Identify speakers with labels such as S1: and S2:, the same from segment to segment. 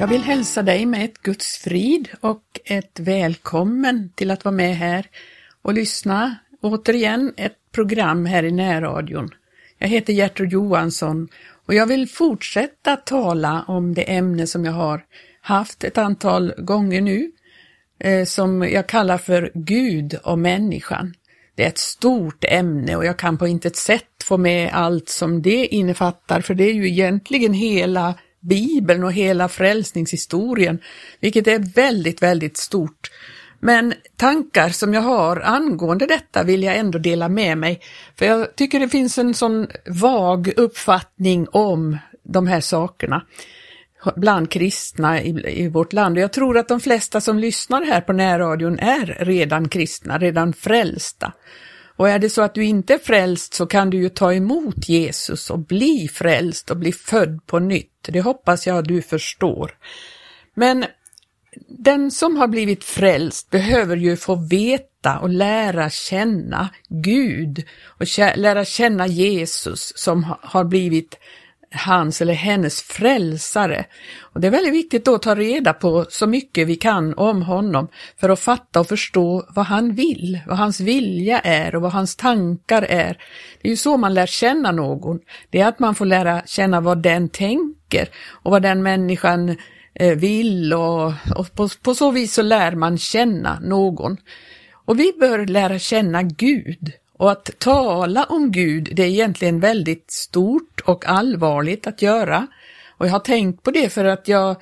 S1: Jag vill hälsa dig med ett Guds frid och ett välkommen till att vara med här och lyssna återigen ett program här i närradion. Jag heter Gertrud Johansson och jag vill fortsätta tala om det ämne som jag har haft ett antal gånger nu, eh, som jag kallar för Gud och människan. Det är ett stort ämne och jag kan på intet sätt få med allt som det innefattar, för det är ju egentligen hela Bibeln och hela frälsningshistorien, vilket är väldigt, väldigt stort. Men tankar som jag har angående detta vill jag ändå dela med mig, för jag tycker det finns en sån vag uppfattning om de här sakerna bland kristna i, i vårt land. Och jag tror att de flesta som lyssnar här på närradion är redan kristna, redan frälsta. Och är det så att du inte är frälst så kan du ju ta emot Jesus och bli frälst och bli född på nytt. Det hoppas jag du förstår. Men den som har blivit frälst behöver ju få veta och lära känna Gud och lära känna Jesus som har blivit hans eller hennes frälsare. Och Det är väldigt viktigt då att ta reda på så mycket vi kan om honom för att fatta och förstå vad han vill, vad hans vilja är och vad hans tankar är. Det är ju så man lär känna någon. Det är att man får lära känna vad den tänker och vad den människan eh, vill och, och på, på så vis så lär man känna någon. Och vi bör lära känna Gud och att tala om Gud, det är egentligen väldigt stort och allvarligt att göra. Och jag har tänkt på det för att jag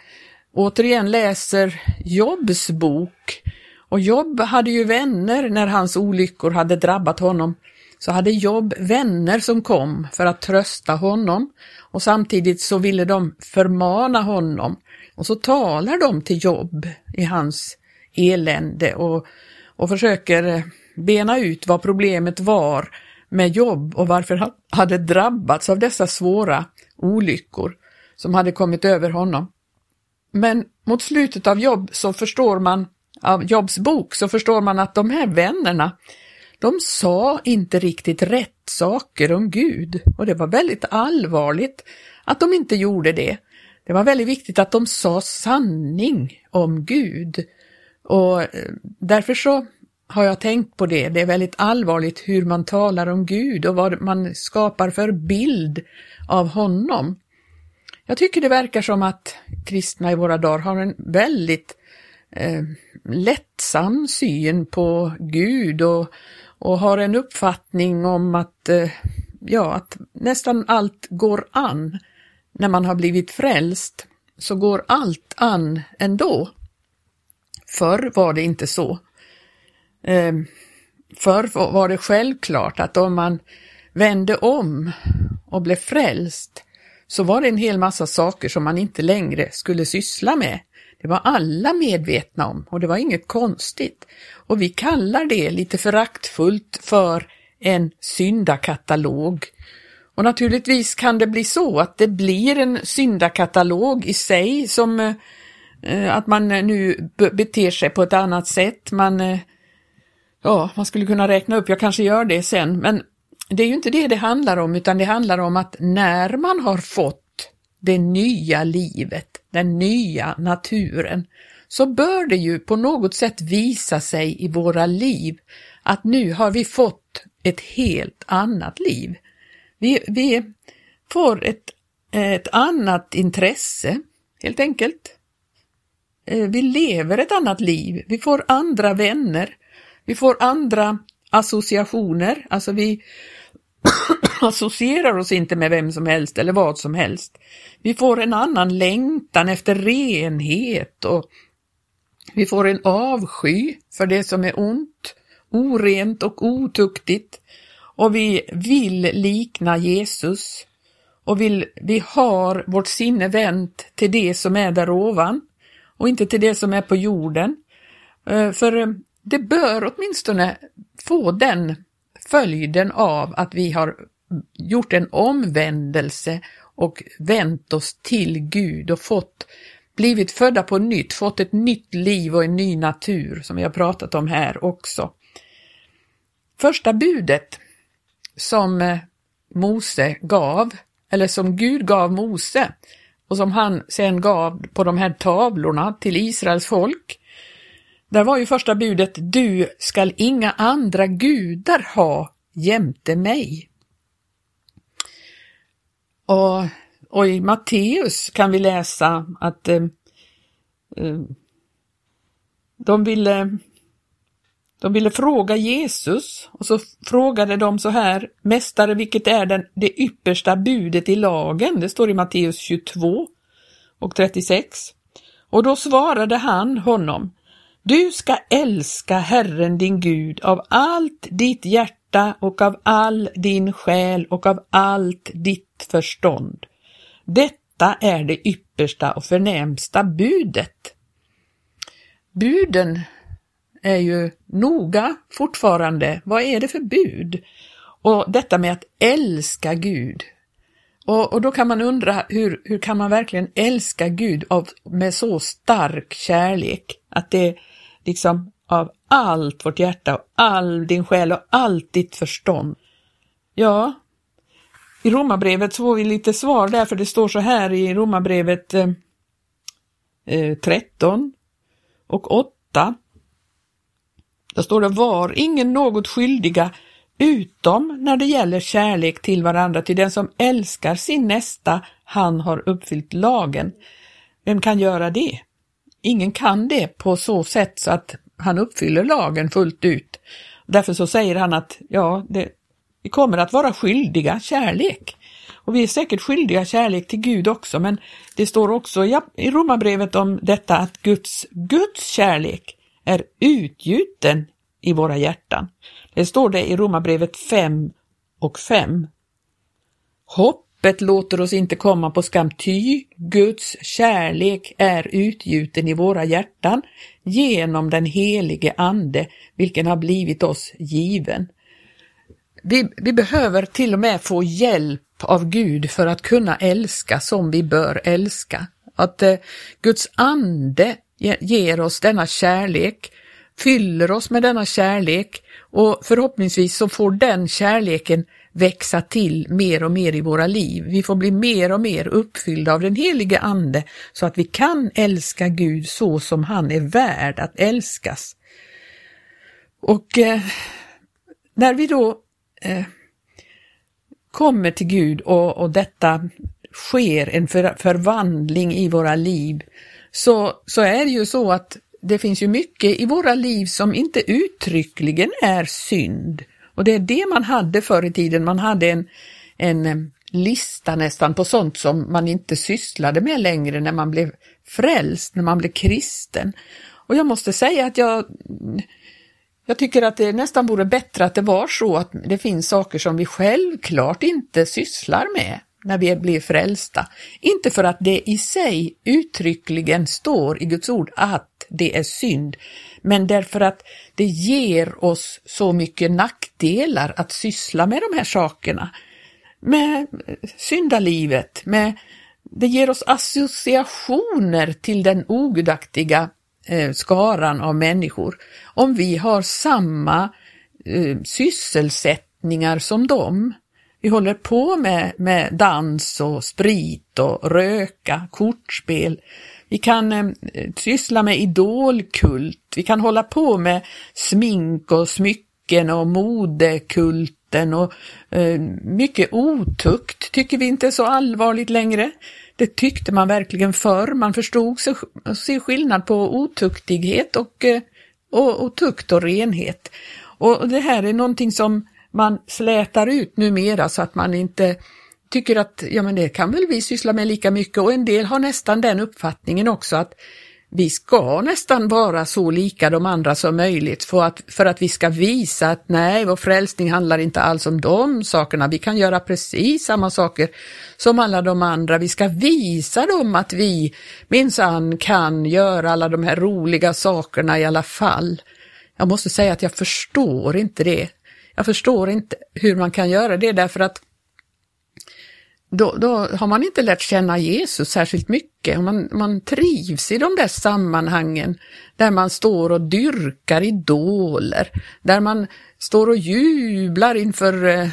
S1: återigen läser Jobs bok. Och Jobb hade ju vänner när hans olyckor hade drabbat honom. Så hade Jobb vänner som kom för att trösta honom och samtidigt så ville de förmana honom. Och så talar de till Jobb i hans elände och, och försöker eh, bena ut vad problemet var med jobb och varför han hade drabbats av dessa svåra olyckor som hade kommit över honom. Men mot slutet av jobb så förstår man, av Jobs bok, så förstår man att de här vännerna, de sa inte riktigt rätt saker om Gud och det var väldigt allvarligt att de inte gjorde det. Det var väldigt viktigt att de sa sanning om Gud och eh, därför så har jag tänkt på det. Det är väldigt allvarligt hur man talar om Gud och vad man skapar för bild av honom. Jag tycker det verkar som att kristna i våra dagar har en väldigt eh, lättsam syn på Gud och, och har en uppfattning om att, eh, ja, att nästan allt går an. När man har blivit frälst så går allt an ändå. Förr var det inte så. Eh, förr var det självklart att om man vände om och blev frälst så var det en hel massa saker som man inte längre skulle syssla med. Det var alla medvetna om och det var inget konstigt. Och vi kallar det lite föraktfullt för en syndakatalog. Och naturligtvis kan det bli så att det blir en syndakatalog i sig som eh, att man nu beter sig på ett annat sätt. Man eh, ja, man skulle kunna räkna upp, jag kanske gör det sen, men det är ju inte det det handlar om, utan det handlar om att när man har fått det nya livet, den nya naturen, så bör det ju på något sätt visa sig i våra liv att nu har vi fått ett helt annat liv. Vi, vi får ett, ett annat intresse, helt enkelt. Eh, vi lever ett annat liv, vi får andra vänner, vi får andra associationer, alltså vi associerar oss inte med vem som helst eller vad som helst. Vi får en annan längtan efter renhet och vi får en avsky för det som är ont, orent och otuktigt och vi vill likna Jesus och vill, vi har vårt sinne vänt till det som är där ovan och inte till det som är på jorden. Eh, för eh, det bör åtminstone få den följden av att vi har gjort en omvändelse och vänt oss till Gud och fått blivit födda på nytt, fått ett nytt liv och en ny natur som vi har pratat om här också. Första budet som eh, Mose gav, eller som Gud gav Mose, och som han sen gav på de här tavlorna till Israels folk. Där var ju första budet, du skall inga andra gudar ha jämte mig. Och, och i Matteus kan vi läsa att eh, eh, de ville de ville fråga Jesus och så frågade de så här, Mästare, vilket är den, det yppersta budet i lagen? Det står i Matteus 22 och 36. Och då svarade han honom, du ska älska Herren din Gud av allt ditt hjärta och av all din själ och av allt ditt förstånd. Detta är det yppersta och förnämsta budet. Buden är ju noga fortfarande. Vad är det för bud? Och detta med att älska Gud. Och, och då kan man undra hur, hur kan man verkligen älska Gud av, med så stark kärlek? Att det liksom av allt vårt hjärta och all din själ och allt ditt förstånd. Ja, i Romarbrevet så får vi lite svar där, för det står så här i Romarbrevet eh, eh 13 och 8. Där står det var ingen något skyldiga utom när det gäller kärlek till varandra, till den som älskar sin nästa, han har uppfyllt lagen. Vem kan göra det? Ingen kan det på så sätt så att han uppfyller lagen fullt ut. Därför så säger han att ja, det, vi kommer att vara skyldiga kärlek. Och vi är säkert skyldiga kärlek till Gud också, men det står också i Romarbrevet om detta att Guds, Guds kärlek är utgjuten i våra hjärtan. Det står det i Romarbrevet 5 och 5. Hoppet låter oss inte komma på skam, ty Guds kärlek är utgjuten i våra hjärtan genom den helige Ande, vilken har blivit oss given. Vi, vi behöver till och med få hjälp av Gud för att kunna älska som vi bör älska. Att eh, Guds ande ger oss denna kärlek, fyller oss med denna kärlek och förhoppningsvis så får den kärleken växa till mer och mer i våra liv. Vi får bli mer och mer uppfyllda av den helige Ande så att vi kan älska Gud så som han är värd att älskas. Och eh, när vi då eh, kommer till Gud och, och detta sker en för, förvandling i våra liv så, så är det ju så att det finns ju mycket i våra liv som inte uttryckligen är synd. Och det är det man hade förr i tiden. Man hade en, en eh, lista nästan på sånt som man inte sysslade med längre när man blev frälst, när man blev kristen. Och jag måste säga att jag, jag tycker att det nästan vore bättre att det var så att det finns saker som vi självklart inte sysslar med när vi blir frälsta. Inte för att det i sig uttryckligen står i Guds ord att det är synd, men därför att det ger oss så mycket nackdelar att syssla med de här sakerna. Med syndalivet, med det ger oss associationer till den ogudaktiga eh, skaran av människor. Om vi har samma eh, sysselsättningar som dem, vi håller på med, med dans och sprit och röka, kortspel. Vi kan eh, syssla med idolkult. Vi kan hålla på med smink och smycken och modekulten och eh, mycket otukt tycker vi inte är så allvarligt längre. Det tyckte man verkligen förr. Man förstod sig, sig skillnad på otuktighet och, eh, och, och tukt och renhet. Och det här är någonting som man slätar ut numera så att man inte tycker att ja men det kan väl vi syssla med lika mycket och en del har nästan den uppfattningen också att vi ska nästan vara så lika de andra som möjligt för att, för att vi ska visa att nej, vår frälsning handlar inte alls om de sakerna. Vi kan göra precis samma saker som alla de andra. Vi ska visa dem att vi minsann kan göra alla de här roliga sakerna i alla fall. Jag måste säga att jag förstår inte det. Jag förstår inte hur man kan göra det därför att då, då har man inte lärt känna Jesus särskilt mycket. Man, man trivs i de där sammanhangen där man står och dyrkar idoler, där man står och jublar inför, eh,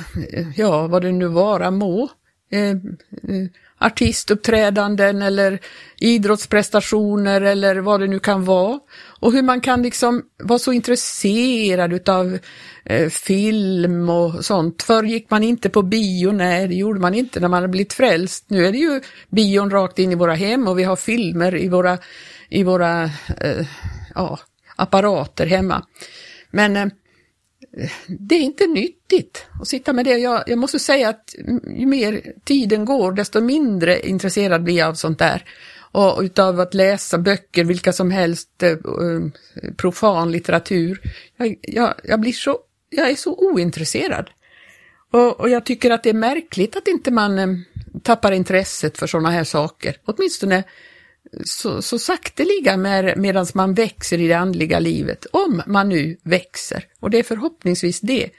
S1: ja, vad det nu vara må. eh, eh artistuppträdanden eller idrottsprestationer eller vad det nu kan vara. Och hur man kan liksom vara så intresserad utav eh, film och sånt. Förr gick man inte på bio, nej det gjorde man inte när man hade blivit frälst. Nu är det ju bion rakt in i våra hem och vi har filmer i våra, i våra eh, ja, apparater hemma. Men eh, det är inte nyttigt att sitta med det. Jag, jag, måste säga att ju mer tiden går desto mindre intresserad blir jag av sånt där. Och utav att läsa böcker, vilka som helst, eh, um, profan litteratur. Jag, jag, jag, blir så, jag är så ointresserad. Och, och jag tycker att det är märkligt att inte man eh, tappar intresset för sådana här saker. Åtminstone så, så sakteliga med, medan man växer i det andliga livet, om man nu växer. Och det är förhoppningsvis det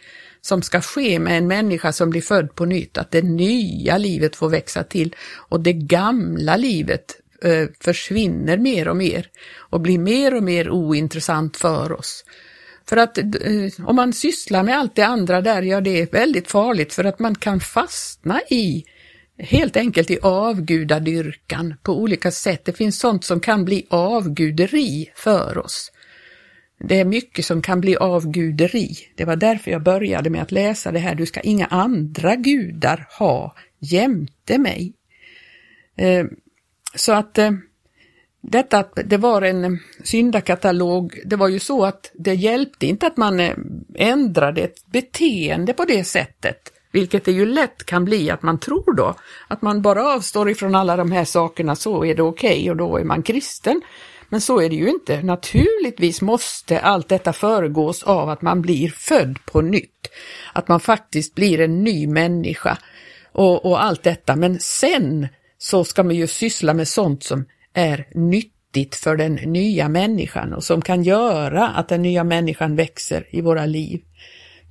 S1: som ska ske med en människa som blir född på nytt, att det nya livet får växa till och det gamla livet eh, försvinner mer och mer och blir mer och mer ointressant för oss. För att eh, om man sysslar med allt det andra där, ja det är väldigt farligt för att man kan fastna i helt enkelt i avgudadyrkan på olika sätt. Det finns sånt som kan bli avguderi för oss. Det är mycket som kan bli avguderi. Det var därför jag började med att läsa det här. Du ska inga andra gudar ha jämte mig. Eh, så att eh, detta att det var en eh, syndakatalog, det var ju så att det hjälpte inte att man ändrade ett beteende på det sättet. Vilket det ju lätt kan bli att man tror då, att man bara avstår ifrån alla de här sakerna så är det okej okay, och då är man kristen. Men så är det ju inte. Naturligtvis måste allt detta föregås av att man blir född på nytt. Att man faktiskt blir en ny människa och, och allt detta. Men sen så ska man ju syssla med sånt som är nyttigt för den nya människan och som kan göra att den nya människan växer i våra liv.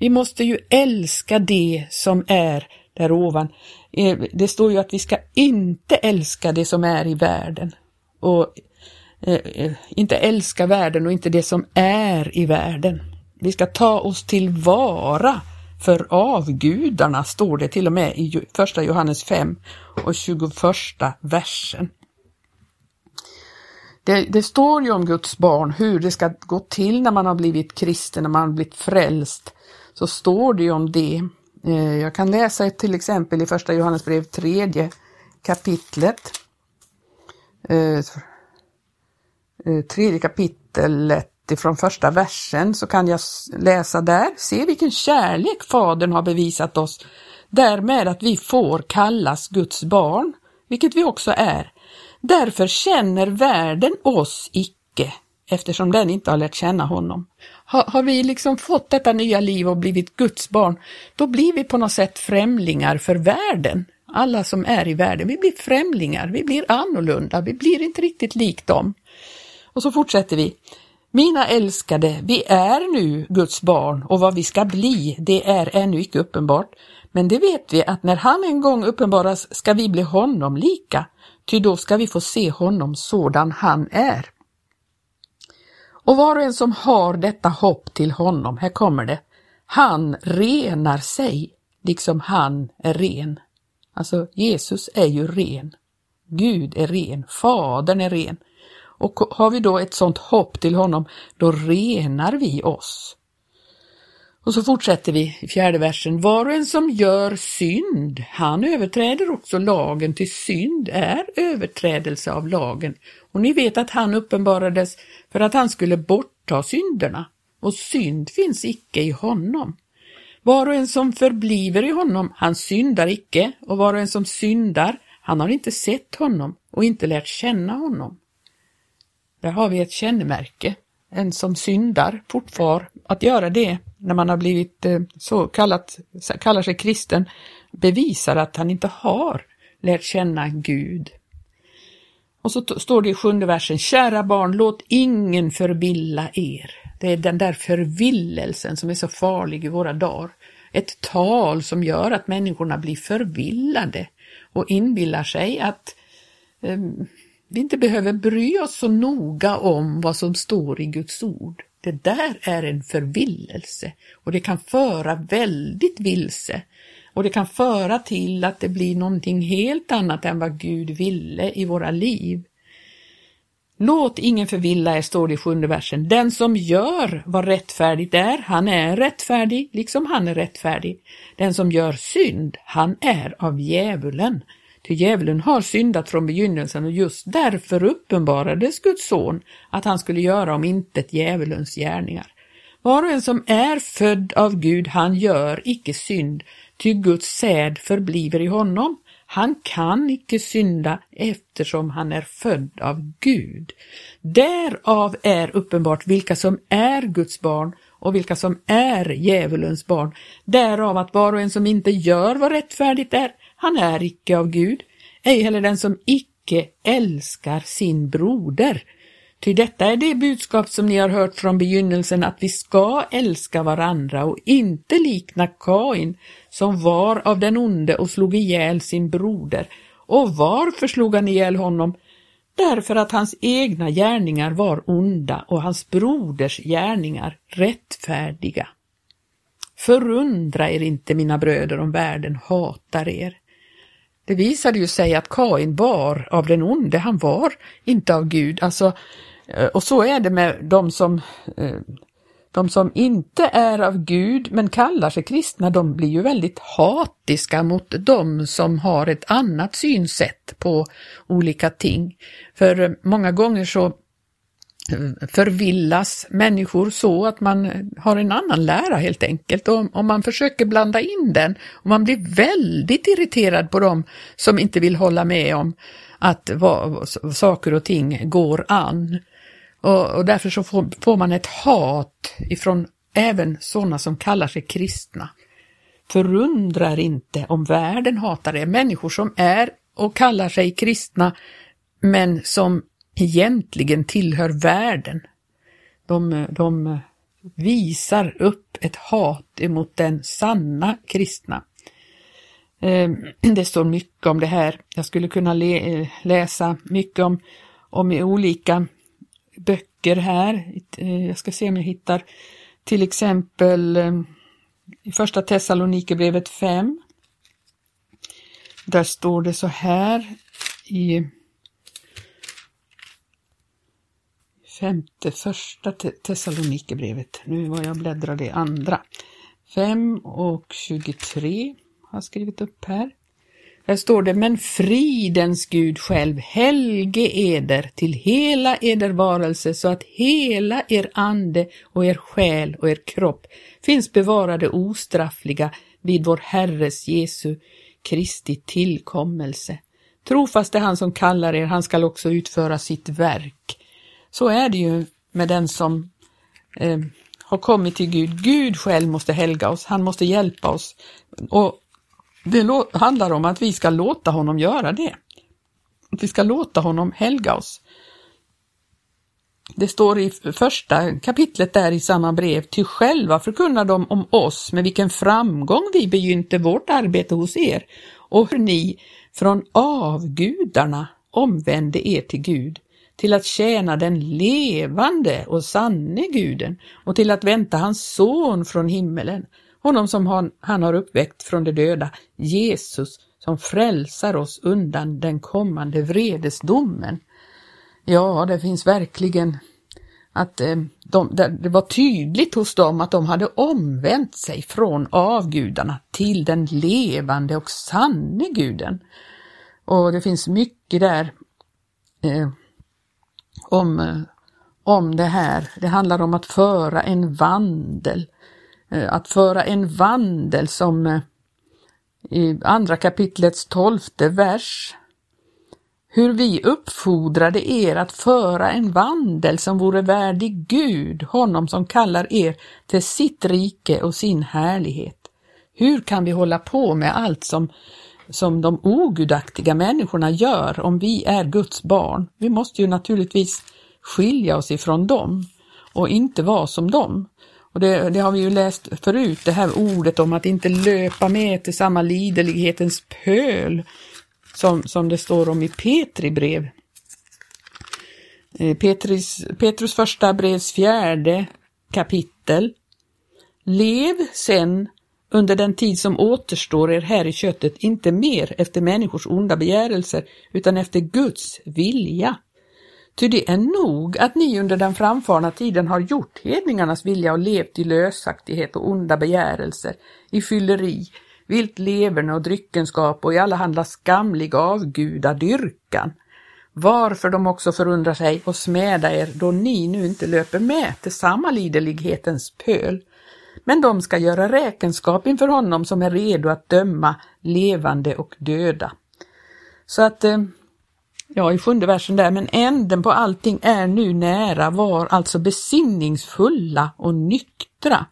S1: Vi måste ju älska det som är där ovan. Eh, det står ju att vi ska inte älska det som är i världen. Och eh, eh, inte älska världen och inte det som är i världen. Vi ska ta oss tillvara för avgudarna, står det till och med i första Johannes 5 och 21 versen. Det, det, står ju om Guds barn, hur det ska gå till när man har blivit kristen, när man har blivit frälst så står det ju om det. Eh, jag kan läsa till exempel i första Johannesbrev tredje kapitlet. Eh, eh, tredje kapitlet ifrån första versen så kan jag läsa där. Se vilken kärlek Fadern har bevisat oss därmed att vi får kallas Guds barn, vilket vi också är. Därför känner världen oss icke, eftersom den inte har lärt känna honom. Har, har, vi liksom fått detta nya liv och blivit Guds barn, då blir vi på något sätt främlingar för världen. Alla som är i världen, vi blir främlingar, vi blir annorlunda, vi blir inte riktigt lik dem. Och så fortsätter vi. Mina älskade, vi är nu Guds barn och vad vi ska bli, det är ännu icke uppenbart. Men det vet vi att när han en gång uppenbaras ska vi bli honom lika, ty då ska vi få se honom sådan han är. Och var och en som har detta hopp till honom, här kommer det, han renar sig liksom han är ren. Alltså Jesus är ju ren. Gud är ren, Fadern är ren. Och har vi då ett sådant hopp till honom, då renar vi oss. Och så fortsätter vi i fjärde versen. Var och en som gör synd, han överträder också lagen, till synd är överträdelse av lagen. Och ni vet att han uppenbarades för att han skulle bortta synderna, och synd finns icke i honom. Var och en som förbliver i honom, han syndar icke, och var och en som syndar, han har inte sett honom och inte lärt känna honom. Där har vi ett kännemärke. En som syndar fortfar att göra det när man har blivit eh, så kallat, kallar sig kristen, bevisar att han inte har lärt känna Gud. Och så står det i sjunde versen, kära barn, låt ingen förvilla er. Det är den där förvillelsen som är så farlig i våra dagar. Ett tal som gör att människorna blir förvillade och inbillar sig att eh, vi inte behöver bry oss så noga om vad som står i Guds ord. Det där är en förvillelse och det kan föra väldigt vilse och det kan föra till att det blir någonting helt annat än vad Gud ville i våra liv. Låt ingen förvilla er, står det i sjunde versen. Den som gör vad rättfärdigt är, han är rättfärdig, liksom han är rättfärdig. Den som gör synd, han är av djävulen. Ty djävulen har syndat från begynnelsen och just därför uppenbarades Guds son att han skulle göra om intet djävulens gärningar. Var och en som är född av Gud, han gör icke synd, ty Guds säd förbliver i honom. Han kan icke synda eftersom han är född av Gud. Därav är uppenbart vilka som är Guds barn och vilka som är djävulens barn. Därav att var och en som inte gör vad rättfärdigt är, han är icke av Gud, ej heller den som icke älskar sin broder. Ty detta är det budskap som ni har hört från begynnelsen att vi ska älska varandra och inte likna Kain som var av den onde och slog ihjäl sin broder. Och varför slog han ihjäl honom? Därför att hans egna gärningar var onda och hans broders gärningar rättfärdiga. Förundra er inte, mina bröder, om världen hatar er. Det visade ju sig att Kain var av den onde, han var inte av Gud. Alltså, Eh, och så är det med de som, eh, de som inte är av Gud men kallar sig kristna, de blir ju väldigt hatiska mot de som har ett annat synsätt på olika ting. För eh, många gånger så förvillas människor så att man har en annan lära helt enkelt. Och om man försöker blanda in den och man blir väldigt irriterad på dem som inte vill hålla med om att vad, saker och ting går an. Och, och därför så får, får, man ett hat ifrån även sådana som kallar sig kristna. Förundrar inte om världen hatar er. Människor som är och kallar sig kristna men som egentligen tillhör världen. De, de visar upp ett hat emot den sanna kristna. Ehm, det står mycket om det här. Jag skulle kunna läsa mycket om, om olika böcker här. Eh, jag ska se om jag hittar till exempel ehm, i första Thessalonikerbrevet 5. Där står det så här i femte första Thessalonikerbrevet. Nu var jag bläddrade i andra. 5 och 23 har jag skrivit upp här. Där står det, men fridens Gud själv helge eder till hela eder varelse så att hela er ande och er själ och er kropp finns bevarade ostraffliga vid vår Herres Jesu Kristi tillkommelse. Trofast är han som kallar er, han skall också utföra sitt verk. Så är det ju med den som eh, har kommit till Gud. Gud själv måste helga oss, han måste hjälpa oss. Och det handlar om att vi ska låta honom göra det. Att vi ska låta honom helga oss. Det står i första kapitlet där i samma brev, till själva förkunnar de om oss med vilken framgång vi begynte vårt arbete hos er och hur ni från avgudarna omvände er till Gud till att tjäna den levande och sanne guden och till att vänta hans son från himmelen, honom som han, han har uppväckt från de döda, Jesus som frälsar oss undan den kommande vredesdomen. Ja, det finns verkligen att eh, de, det var tydligt hos dem att de hade omvänt sig från avgudarna till den levande och sanne guden. Och det finns mycket där eh, om, eh, om det här. Det handlar om att föra en vandel. Eh, att föra en vandel som eh, i andra kapitlets tolfte vers. Hur vi uppfodrade er att föra en vandel som vore värdig Gud, honom som kallar er till sitt rike och sin härlighet. Hur kan vi hålla på med allt som, som de ogudaktiga människorna gör om vi är Guds barn? Vi måste ju naturligtvis skilja oss ifrån dem och inte vara som dem. Och det, det, har vi ju läst förut, det här ordet om att inte löpa med till samma liderlighetens pöl som, som det står om i Petri brev. Eh, Petris, Petrus första brevs fjärde kapitel. Lev sen under den tid som återstår er här i köttet inte mer efter människors onda begärelser utan efter Guds vilja. Ty det är nog att ni under den framfarna tiden har gjort hedningarnas vilja och levt i lösaktighet och onda begärelser, i fylleri, vilt leverne och dryckenskap och i allehanda skamlig avgudadyrkan. Varför de också förundrar sig och smäda er då ni nu inte löper med till samma liderlighetens pöl. Men de ska göra räkenskap inför honom som är redo att döma levande och döda. Så att eh, ja, i sjunde versen där, men änden på allting är nu nära, var alltså besinningsfulla och nyktra,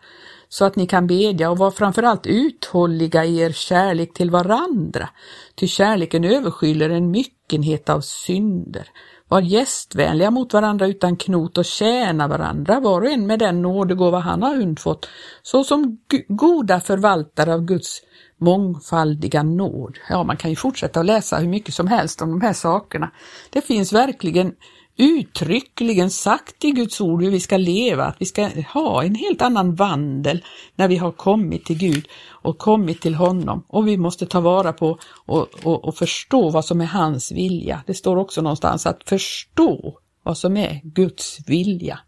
S1: så att ni kan bedja och var framförallt uthålliga i er kärlek till varandra, ty kärleken överskyller en myckenhet av synder. Var gästvänliga mot varandra utan knot och tjäna varandra, var och en med den nådegåva han har undfått, såsom goda förvaltare av Guds mångfaldiga nåd. Ja, man kan ju fortsätta att läsa hur mycket som helst om de här sakerna. Det finns verkligen uttryckligen sagt i Guds ord hur vi ska leva, att vi ska ha en helt annan vandel när vi har kommit till Gud och kommit till honom. Och vi måste ta vara på och, och, och förstå vad som är hans vilja. Det står också någonstans att förstå vad som är Guds vilja.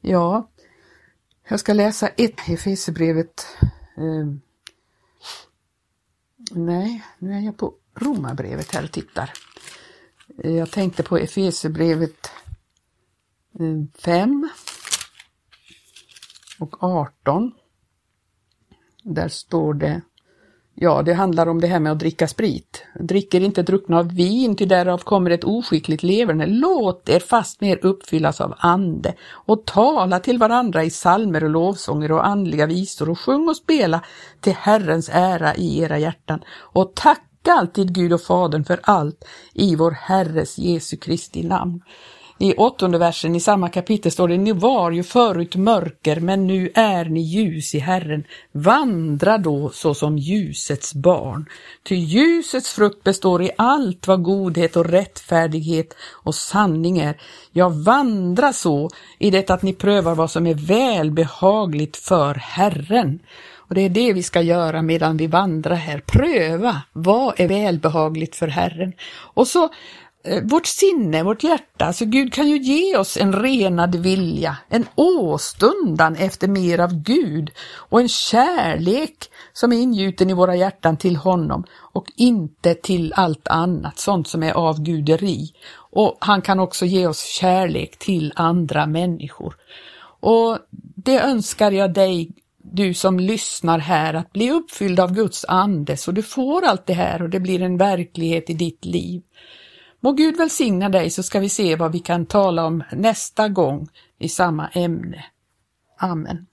S1: Ja, jag ska läsa ett Efesierbrevet eh, Nej, nu är jag på Romarbrevet här och tittar. Jag tänkte på Efesierbrevet eh, 5 och 18. Där står det Ja, det handlar om det här med att dricka sprit. Dricker inte druckna av vin, ty därav kommer ett oskickligt leverne. Låt er fastmer uppfyllas av ande och tala till varandra i salmer och lovsånger och andliga visor och sjung och spela till Herrens ära i era hjärtan och tacka alltid Gud och Fadern för allt i vår Herres Jesu Kristi namn. I åttonde versen i samma kapitel står det, ni var ju förut mörker, men nu är ni ljus i Herren. Vandra då såsom ljusets barn. Ty ljusets frukt består i allt vad godhet och rättfärdighet och sanning är. Ja, vandra så i det att ni prövar vad som är välbehagligt för Herren. Och det är det vi ska göra medan vi vandrar här. Pröva vad är välbehagligt för Herren. Och så Eh, vårt sinne, vårt hjärta, alltså Gud kan ju ge oss en renad vilja, en åstundan efter mer av Gud och en kärlek som är ingjuten i våra hjärtan till honom och inte till allt annat, sånt som är avguderi. Och han kan också ge oss kärlek till andra människor. Och det önskar jag dig, du som lyssnar här, att bli uppfylld av Guds ande så du får allt det här och det blir en verklighet i ditt liv. Må Gud välsigna dig så ska vi se vad vi kan tala om nästa gång i samma ämne. Amen.